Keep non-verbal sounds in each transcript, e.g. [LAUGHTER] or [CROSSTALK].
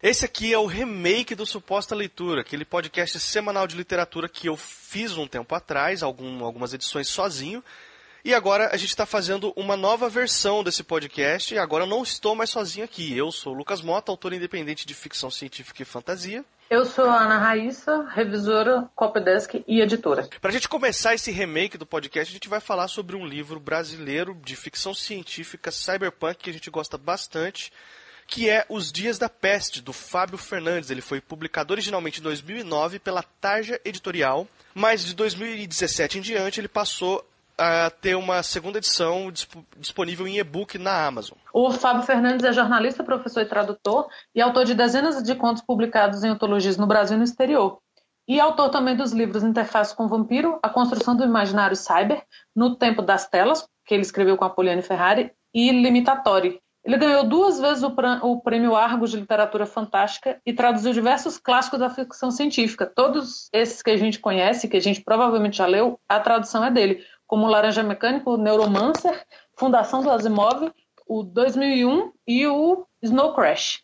Esse aqui é o remake do Suposta Leitura, aquele podcast semanal de literatura que eu fiz um tempo atrás, algum, algumas edições sozinho. E agora a gente está fazendo uma nova versão desse podcast. E agora eu não estou mais sozinho aqui. Eu sou o Lucas Mota, autor independente de ficção científica e fantasia. Eu sou a Ana Raíssa, revisora, copydesk e editora. Para a gente começar esse remake do podcast, a gente vai falar sobre um livro brasileiro de ficção científica cyberpunk que a gente gosta bastante, que é Os Dias da Peste, do Fábio Fernandes. Ele foi publicado originalmente em 2009 pela Tarja Editorial, mas de 2017 em diante ele passou a ter uma segunda edição disponível em e-book na Amazon. O Fábio Fernandes é jornalista, professor e tradutor e autor de dezenas de contos publicados em antologias no Brasil e no exterior. E autor também dos livros Interface com o Vampiro, A Construção do Imaginário Cyber, No Tempo das Telas, que ele escreveu com a Poliane Ferrari, e Limitatori. Ele ganhou duas vezes o Prêmio Argos de Literatura Fantástica e traduziu diversos clássicos da ficção científica. Todos esses que a gente conhece, que a gente provavelmente já leu, a tradução é dele como Laranja Mecânico, Neuromancer, Fundação do Asimov, o 2001 e o Snow Crash.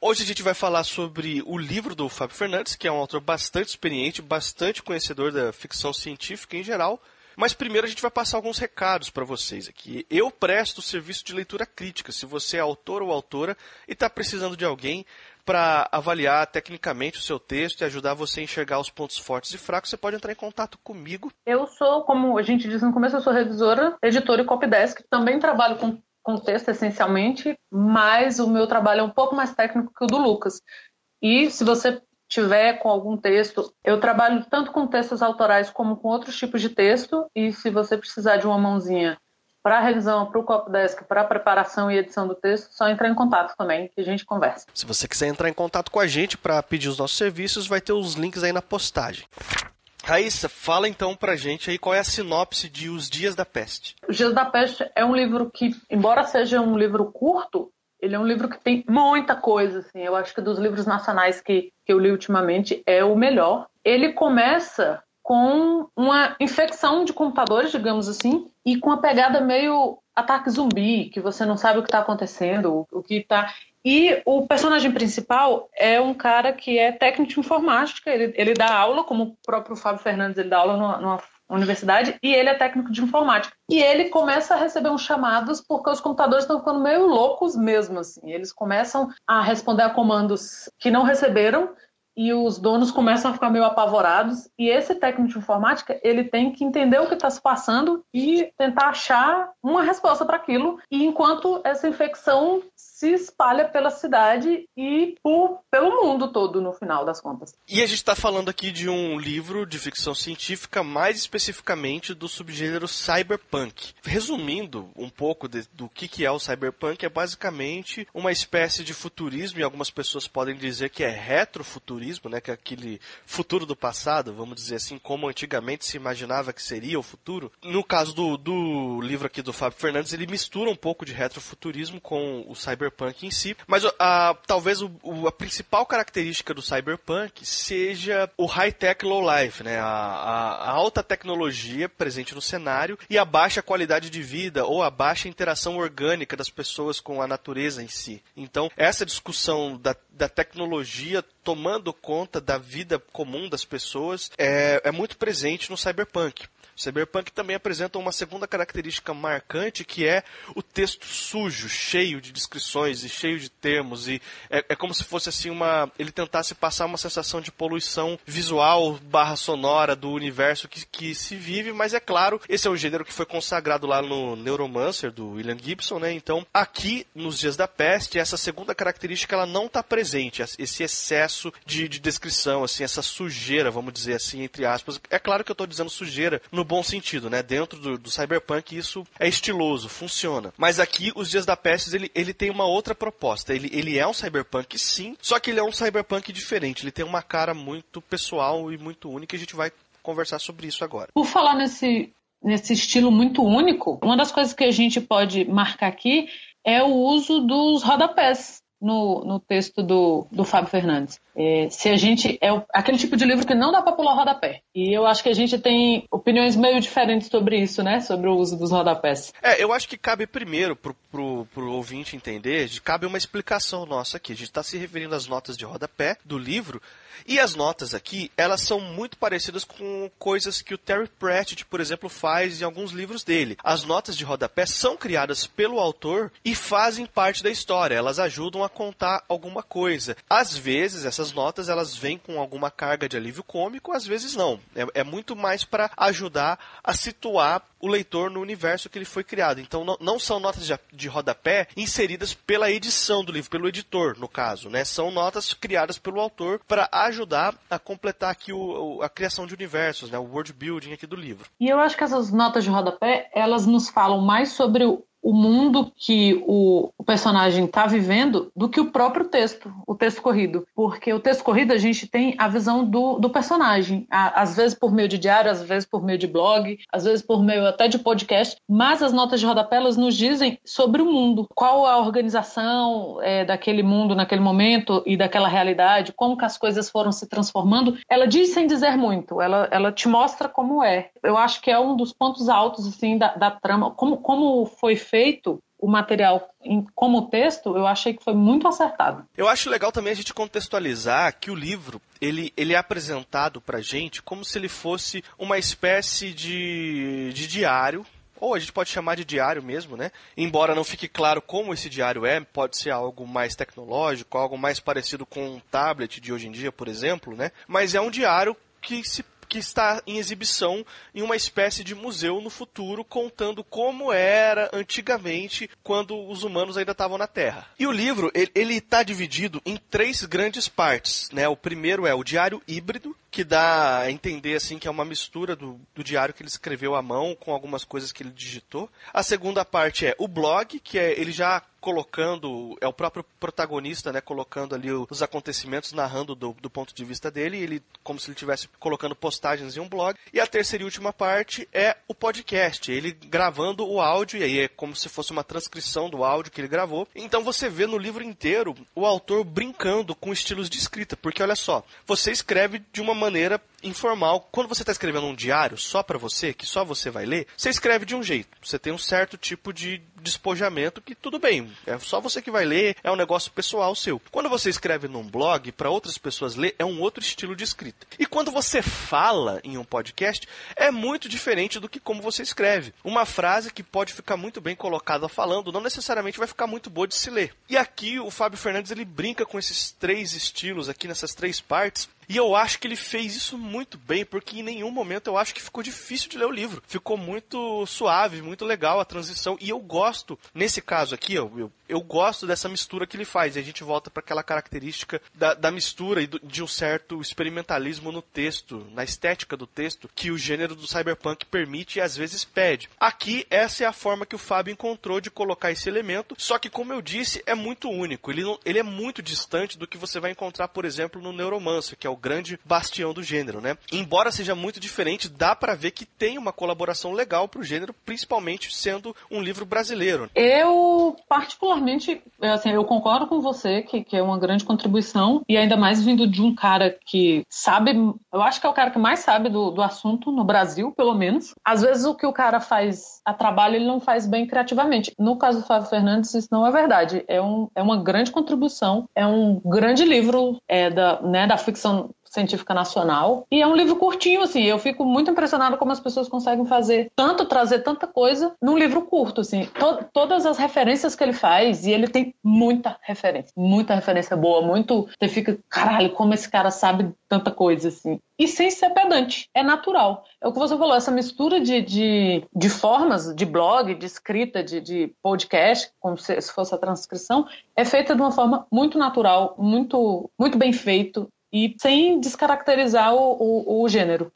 Hoje a gente vai falar sobre o livro do Fábio Fernandes, que é um autor bastante experiente, bastante conhecedor da ficção científica em geral. Mas primeiro a gente vai passar alguns recados para vocês aqui. Eu presto serviço de leitura crítica. Se você é autor ou autora e está precisando de alguém para avaliar tecnicamente o seu texto e ajudar você a enxergar os pontos fortes e fracos, você pode entrar em contato comigo. Eu sou, como a gente disse no começo, eu sou revisora, editora e copydesk. Também trabalho com, com texto essencialmente, mas o meu trabalho é um pouco mais técnico que o do Lucas. E se você tiver com algum texto, eu trabalho tanto com textos autorais como com outros tipos de texto. E se você precisar de uma mãozinha para revisão, para o Copdesk, para preparação e edição do texto, só entrar em contato também, que a gente conversa. Se você quiser entrar em contato com a gente para pedir os nossos serviços, vai ter os links aí na postagem. Raíssa, fala então pra gente aí qual é a sinopse de Os Dias da Peste. Os Dias da Peste é um livro que, embora seja um livro curto, ele é um livro que tem muita coisa, assim. Eu acho que dos livros nacionais que, que eu li ultimamente é o melhor. Ele começa com uma infecção de computadores, digamos assim, e com a pegada meio ataque zumbi, que você não sabe o que está acontecendo, o que está. E o personagem principal é um cara que é técnico de informática, ele, ele dá aula, como o próprio Fábio Fernandes, ele dá aula numa, numa universidade, e ele é técnico de informática. E ele começa a receber uns chamados porque os computadores estão ficando meio loucos mesmo, assim. Eles começam a responder a comandos que não receberam, e os donos começam a ficar meio apavorados. E esse técnico de informática, ele tem que entender o que está se passando e tentar achar uma resposta para aquilo. E enquanto essa infecção se espalha pela cidade e por, pelo mundo todo, no final das contas. E a gente está falando aqui de um livro de ficção científica, mais especificamente do subgênero cyberpunk. Resumindo um pouco de, do que, que é o cyberpunk, é basicamente uma espécie de futurismo, e algumas pessoas podem dizer que é retrofuturismo, né, que é aquele futuro do passado, vamos dizer assim, como antigamente se imaginava que seria o futuro. No caso do, do livro aqui do Fábio Fernandes, ele mistura um pouco de retrofuturismo com o cyberpunk em si, mas a, talvez o, o, a principal característica do cyberpunk seja o high-tech low-life, né? A, a, a, alta tecnologia presente no cenário e a baixa qualidade de vida ou a baixa interação orgânica das pessoas com a natureza em si. Então, essa discussão da, da tecnologia tomando conta da vida comum das pessoas é, é muito presente no cyberpunk. O Cyberpunk também apresenta uma segunda característica marcante que é o texto sujo, cheio de descrições e cheio de termos e é, é como se fosse assim uma ele tentasse passar uma sensação de poluição visual barra sonora do universo que, que se vive, mas é claro esse é um gênero que foi consagrado lá no Neuromancer do William Gibson, né? Então aqui nos dias da peste essa segunda característica ela não está presente, esse excesso de, de descrição, assim essa sujeira, vamos dizer assim entre aspas. É claro que eu estou dizendo sujeira no bom sentido, né? Dentro do, do cyberpunk isso é estiloso, funciona. Mas aqui, os Dias da Peste, ele, ele tem uma outra proposta. Ele, ele é um cyberpunk, sim, só que ele é um cyberpunk diferente. Ele tem uma cara muito pessoal e muito única e a gente vai conversar sobre isso agora. Por falar nesse, nesse estilo muito único, uma das coisas que a gente pode marcar aqui é o uso dos rodapés no, no texto do, do Fábio Fernandes. É, se a gente é o, aquele tipo de livro que não dá para pular rodapé. E eu acho que a gente tem opiniões meio diferentes sobre isso, né? Sobre o uso dos rodapés. É, eu acho que cabe primeiro pro, pro, pro ouvinte entender, cabe uma explicação nossa aqui. A gente está se referindo às notas de rodapé do livro, e as notas aqui, elas são muito parecidas com coisas que o Terry Pratchett, por exemplo, faz em alguns livros dele. As notas de rodapé são criadas pelo autor e fazem parte da história. Elas ajudam a contar alguma coisa. Às vezes, essas notas elas vêm com alguma carga de alívio cômico, às vezes não. É, é muito mais para ajudar a situar o leitor no universo que ele foi criado. Então, não, não são notas de, de rodapé inseridas pela edição do livro, pelo editor, no caso, né? São notas criadas pelo autor para ajudar a completar aqui o, a criação de universos, né? O world building aqui do livro. E eu acho que essas notas de rodapé, elas nos falam mais sobre o, o mundo que o, o personagem está vivendo do que o próprio texto, o texto corrido. Porque o texto corrido a gente tem a visão do, do personagem, a, às vezes por meio de diário, às vezes por meio de blog, às vezes por meio até de podcast, mas as notas de rodapé elas nos dizem sobre o mundo, qual a organização é, daquele mundo naquele momento e daquela realidade, como que as coisas foram se transformando. Ela diz sem dizer muito, ela, ela te mostra como é. Eu acho que é um dos pontos altos assim da, da trama, como, como foi feito o material como texto, eu achei que foi muito acertado. Eu acho legal também a gente contextualizar que o livro ele, ele é apresentado pra gente como se ele fosse uma espécie de, de diário ou a gente pode chamar de diário mesmo, né? Embora não fique claro como esse diário é, pode ser algo mais tecnológico, algo mais parecido com um tablet de hoje em dia, por exemplo, né? Mas é um diário que se que está em exibição em uma espécie de museu no futuro, contando como era antigamente, quando os humanos ainda estavam na Terra. E o livro, ele está dividido em três grandes partes. Né? O primeiro é o diário híbrido, que dá a entender assim que é uma mistura do, do, diário que ele escreveu à mão com algumas coisas que ele digitou. A segunda parte é o blog, que é ele já colocando, é o próprio protagonista, né, colocando ali os acontecimentos, narrando do, do ponto de vista dele, ele como se ele estivesse colocando postagens em um blog. E a terceira e última parte é o podcast, ele gravando o áudio, e aí é como se fosse uma transcrição do áudio que ele gravou. Então você vê no livro inteiro o autor brincando com estilos de escrita, porque olha só, você escreve de uma maneira informal. Quando você está escrevendo um diário só para você, que só você vai ler, você escreve de um jeito. Você tem um certo tipo de despojamento que tudo bem, é só você que vai ler, é um negócio pessoal seu. Quando você escreve num blog para outras pessoas ler, é um outro estilo de escrita. E quando você fala em um podcast, é muito diferente do que como você escreve. Uma frase que pode ficar muito bem colocada falando, não necessariamente vai ficar muito boa de se ler. E aqui o Fábio Fernandes ele brinca com esses três estilos aqui nessas três partes e eu acho que ele fez isso muito bem, porque em nenhum momento eu acho que ficou difícil de ler o livro. Ficou muito suave, muito legal a transição. E eu gosto, nesse caso aqui, eu, eu, eu gosto dessa mistura que ele faz. E a gente volta para aquela característica da, da mistura e do, de um certo experimentalismo no texto, na estética do texto, que o gênero do cyberpunk permite e às vezes pede. Aqui, essa é a forma que o Fábio encontrou de colocar esse elemento, só que, como eu disse, é muito único. Ele, não, ele é muito distante do que você vai encontrar, por exemplo, no Neuromancer, que é o grande bastião do gênero, né? Embora seja muito diferente, dá para ver que tem uma colaboração legal pro gênero, principalmente sendo um livro brasileiro. Eu, particularmente, assim, eu concordo com você que, que é uma grande contribuição, e ainda mais vindo de um cara que sabe, eu acho que é o cara que mais sabe do, do assunto no Brasil, pelo menos. Às vezes o que o cara faz a trabalho, ele não faz bem criativamente. No caso do Fábio Fernandes, isso não é verdade. É, um, é uma grande contribuição, é um grande livro é, da, né, da ficção científica nacional. E é um livro curtinho, assim. Eu fico muito impressionada como as pessoas conseguem fazer tanto, trazer tanta coisa num livro curto, assim. To todas as referências que ele faz, e ele tem muita referência, muita referência boa, muito. Você fica, caralho, como esse cara sabe tanta coisa, assim. E sem ser pedante, é natural. É o que você falou, essa mistura de, de, de formas, de blog, de escrita, de, de podcast, como se, se fosse a transcrição, é feita de uma forma muito natural, muito, muito bem feito e sem descaracterizar o, o, o, gênero.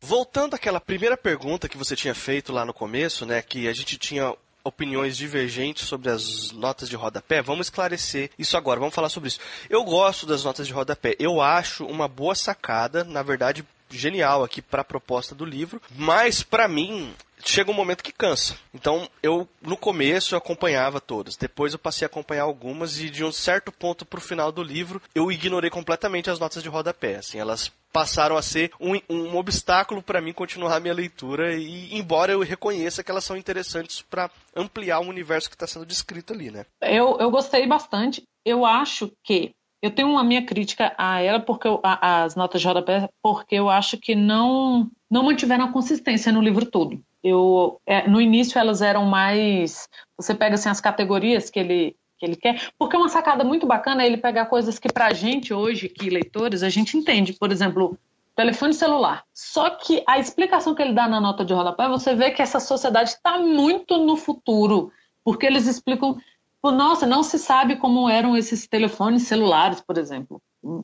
Voltando àquela primeira pergunta que você tinha feito lá no começo, né, que a gente tinha opiniões divergentes sobre as notas de rodapé, vamos esclarecer isso agora, vamos falar sobre isso. Eu gosto das notas de rodapé, eu acho uma boa sacada, na verdade, genial aqui para a proposta do livro, mas para mim chega um momento que cansa. Então, eu no começo eu acompanhava todas, depois eu passei a acompanhar algumas e de um certo ponto pro final do livro, eu ignorei completamente as notas de rodapé, assim, elas passaram a ser um, um obstáculo para mim continuar a minha leitura e embora eu reconheça que elas são interessantes para ampliar o universo que está sendo descrito ali, né? Eu, eu gostei bastante. Eu acho que eu tenho uma minha crítica a ela, porque eu, a, as notas de rodapé, porque eu acho que não não mantiveram a consistência no livro todo. Eu, é, no início elas eram mais, você pega assim as categorias que ele que ele quer, porque é uma sacada muito bacana ele pegar coisas que para a gente hoje, que leitores, a gente entende. Por exemplo, telefone celular. Só que a explicação que ele dá na nota de rodapé, você vê que essa sociedade está muito no futuro, porque eles explicam nossa, não se sabe como eram esses telefones celulares, por exemplo,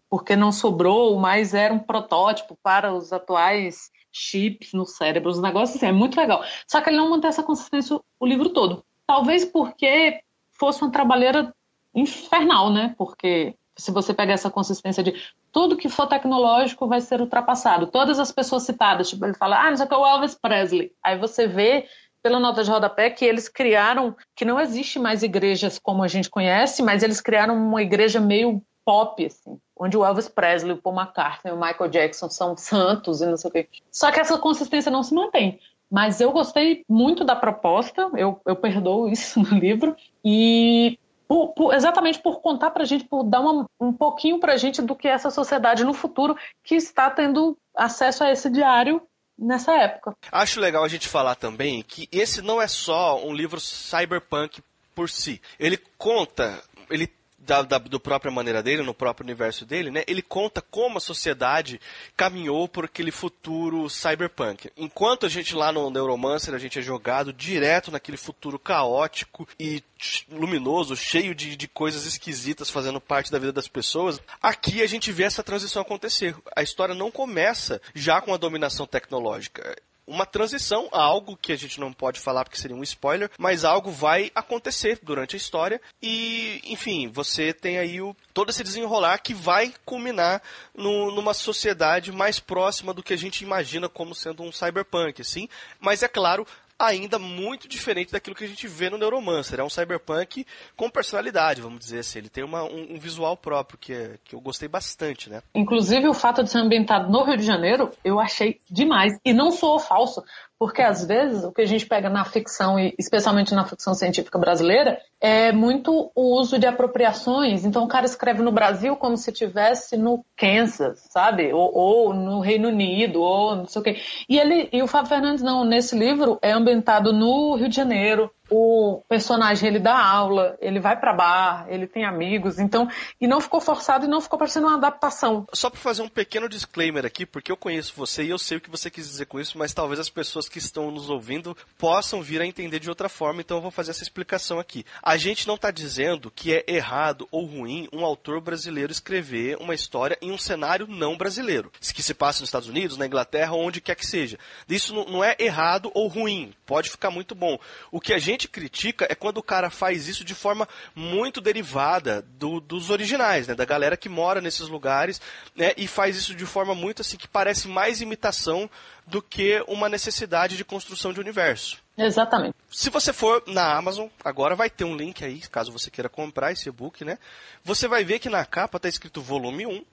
porque não sobrou, mas era um protótipo para os atuais chips no cérebro, os negócios assim, é muito legal. Só que ele não mantém essa consistência o livro todo. Talvez porque fosse uma trabalheira infernal, né? Porque se você pegar essa consistência de tudo que for tecnológico vai ser ultrapassado. Todas as pessoas citadas, tipo, ele fala, ah, não sei o que é o Elvis Presley. Aí você vê pela nota de rodapé que eles criaram, que não existe mais igrejas como a gente conhece, mas eles criaram uma igreja meio pop, assim, onde o Elvis Presley, o Paul McCartney, o Michael Jackson são santos e não sei o quê. Só que essa consistência não se mantém. Mas eu gostei muito da proposta, eu, eu perdoo isso [LAUGHS] no livro, e por, por, exatamente por contar para a gente, por dar uma, um pouquinho para a gente do que é essa sociedade no futuro que está tendo acesso a esse diário nessa época. Acho legal a gente falar também que esse não é só um livro cyberpunk por si. Ele conta, ele da, da do própria maneira dele, no próprio universo dele, né? Ele conta como a sociedade caminhou por aquele futuro cyberpunk. Enquanto a gente lá no Neuromancer, a gente é jogado direto naquele futuro caótico e luminoso, cheio de, de coisas esquisitas fazendo parte da vida das pessoas, aqui a gente vê essa transição acontecer. A história não começa já com a dominação tecnológica uma transição a algo que a gente não pode falar porque seria um spoiler, mas algo vai acontecer durante a história e, enfim, você tem aí o, todo esse desenrolar que vai culminar no, numa sociedade mais próxima do que a gente imagina como sendo um cyberpunk, assim. Mas é claro, ainda muito diferente daquilo que a gente vê no Neuromancer. É um cyberpunk com personalidade, vamos dizer assim. Ele tem uma, um, um, visual próprio que, é, que eu gostei bastante, né? Inclusive, o fato de ser ambientado no Rio de Janeiro, eu achei demais. E não sou falso, porque às vezes o que a gente pega na ficção, e especialmente na ficção científica brasileira, é muito o uso de apropriações. Então o cara escreve no Brasil como se estivesse no Kansas, sabe? Ou, ou, no Reino Unido, ou não sei o quê. E ele, e o Fábio Fernandes não, nesse livro é ambientado no Rio de Janeiro, o personagem ele dá aula, ele vai para bar, ele tem amigos, então e não ficou forçado e não ficou parecendo uma adaptação. Só para fazer um pequeno disclaimer aqui, porque eu conheço você e eu sei o que você quis dizer com isso, mas talvez as pessoas que estão nos ouvindo possam vir a entender de outra forma, então eu vou fazer essa explicação aqui. A gente não está dizendo que é errado ou ruim um autor brasileiro escrever uma história em um cenário não brasileiro, que se passa nos Estados Unidos, na Inglaterra, onde quer que seja. Isso não é errado ou ruim, pode ficar muito bom. O que a gente gente critica é quando o cara faz isso de forma muito derivada do, dos originais, né? Da galera que mora nesses lugares, né? E faz isso de forma muito assim que parece mais imitação do que uma necessidade de construção de universo. Exatamente. Se você for na Amazon, agora vai ter um link aí, caso você queira comprar esse e-book, né? Você vai ver que na capa está escrito volume 1,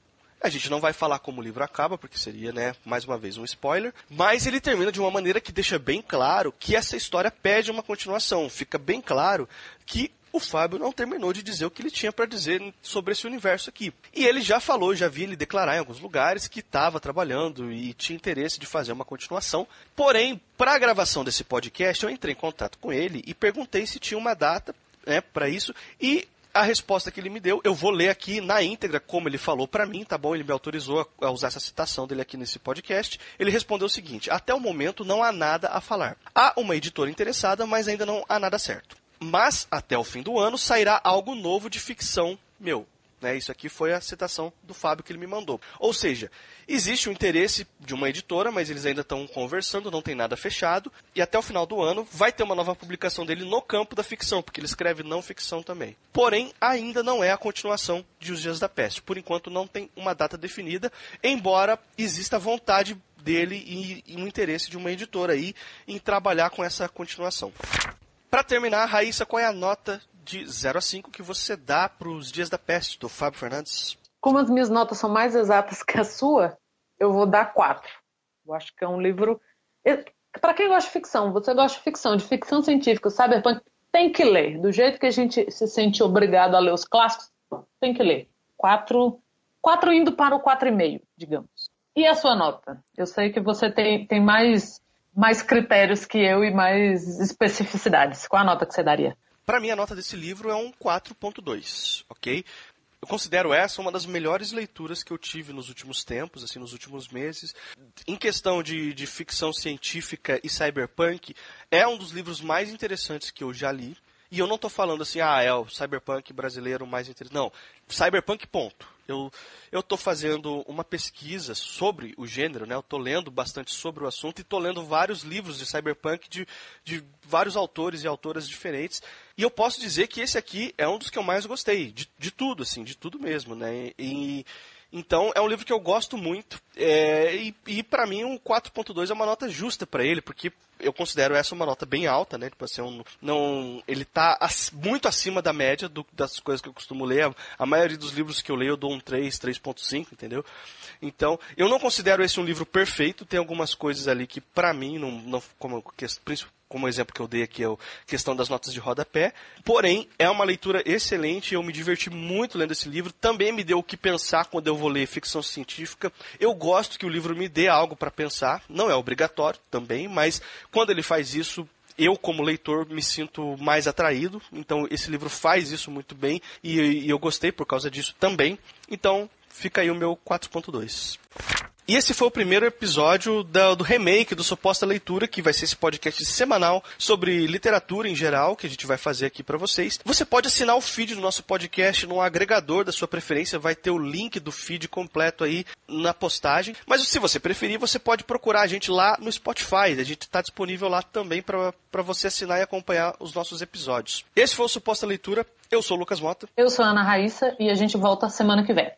a gente não vai falar como o livro acaba, porque seria, né, mais uma vez um spoiler, mas ele termina de uma maneira que deixa bem claro que essa história pede uma continuação. Fica bem claro que o Fábio não terminou de dizer o que ele tinha para dizer sobre esse universo aqui. E ele já falou, já vi ele declarar em alguns lugares que estava trabalhando e tinha interesse de fazer uma continuação. Porém, para a gravação desse podcast, eu entrei em contato com ele e perguntei se tinha uma data né, para isso. E a resposta que ele me deu, eu vou ler aqui na íntegra, como ele falou para mim, tá bom? Ele me autorizou a usar essa citação dele aqui nesse podcast. Ele respondeu o seguinte: Até o momento não há nada a falar. Há uma editora interessada, mas ainda não há nada certo. Mas até o fim do ano sairá algo novo de ficção meu. Né? Isso aqui foi a citação do Fábio que ele me mandou. Ou seja, existe o interesse de uma editora, mas eles ainda estão conversando, não tem nada fechado, e até o final do ano vai ter uma nova publicação dele no campo da ficção, porque ele escreve não ficção também. Porém, ainda não é a continuação de Os Dias da Peste. Por enquanto, não tem uma data definida, embora exista vontade dele e, e interesse de uma editora aí em trabalhar com essa continuação. Para terminar, Raíssa, qual é a nota de 0 a 5 que você dá para os Dias da Peste, do Fábio Fernandes? Como as minhas notas são mais exatas que a sua, eu vou dar 4. Eu acho que é um livro. Para quem gosta de ficção, você gosta de ficção, de ficção científica, cyberpunk, tem que ler. Do jeito que a gente se sente obrigado a ler os clássicos, tem que ler. 4, 4 indo para o 4,5, digamos. E a sua nota? Eu sei que você tem, tem mais, mais critérios que eu e mais especificidades. Qual a nota que você daria? Para mim, a nota desse livro é um 4.2, ok? Eu considero essa uma das melhores leituras que eu tive nos últimos tempos, assim, nos últimos meses. Em questão de, de ficção científica e cyberpunk, é um dos livros mais interessantes que eu já li. E eu não estou falando assim, ah, é o cyberpunk brasileiro mais interessante. Não, cyberpunk ponto. Eu estou fazendo uma pesquisa sobre o gênero, né? Eu estou lendo bastante sobre o assunto e estou lendo vários livros de cyberpunk de, de vários autores e autoras diferentes. E eu posso dizer que esse aqui é um dos que eu mais gostei, de, de tudo, assim, de tudo mesmo, né? E, então, é um livro que eu gosto muito. É, e, e para mim, um 4.2 é uma nota justa para ele, porque eu considero essa uma nota bem alta, né? Tipo assim, um, não, ele está muito acima da média do, das coisas que eu costumo ler. A, a, maioria dos livros que eu leio eu dou um 3, 3.5, entendeu? Então, eu não considero esse um livro perfeito. Tem algumas coisas ali que, para mim, não, não como, como exemplo que eu dei aqui, é a questão das notas de rodapé. Porém, é uma leitura excelente, eu me diverti muito lendo esse livro. Também me deu o que pensar quando eu vou ler ficção científica. Eu gosto que o livro me dê algo para pensar, não é obrigatório também, mas quando ele faz isso, eu, como leitor, me sinto mais atraído. Então, esse livro faz isso muito bem e, e eu gostei por causa disso também. Então, fica aí o meu 4.2. E esse foi o primeiro episódio da, do remake do Suposta Leitura, que vai ser esse podcast semanal sobre literatura em geral, que a gente vai fazer aqui para vocês. Você pode assinar o feed do nosso podcast no agregador da sua preferência, vai ter o link do feed completo aí na postagem. Mas se você preferir, você pode procurar a gente lá no Spotify. A gente está disponível lá também para você assinar e acompanhar os nossos episódios. Esse foi o Suposta Leitura. Eu sou o Lucas Mota. Eu sou a Ana Raíssa e a gente volta semana que vem.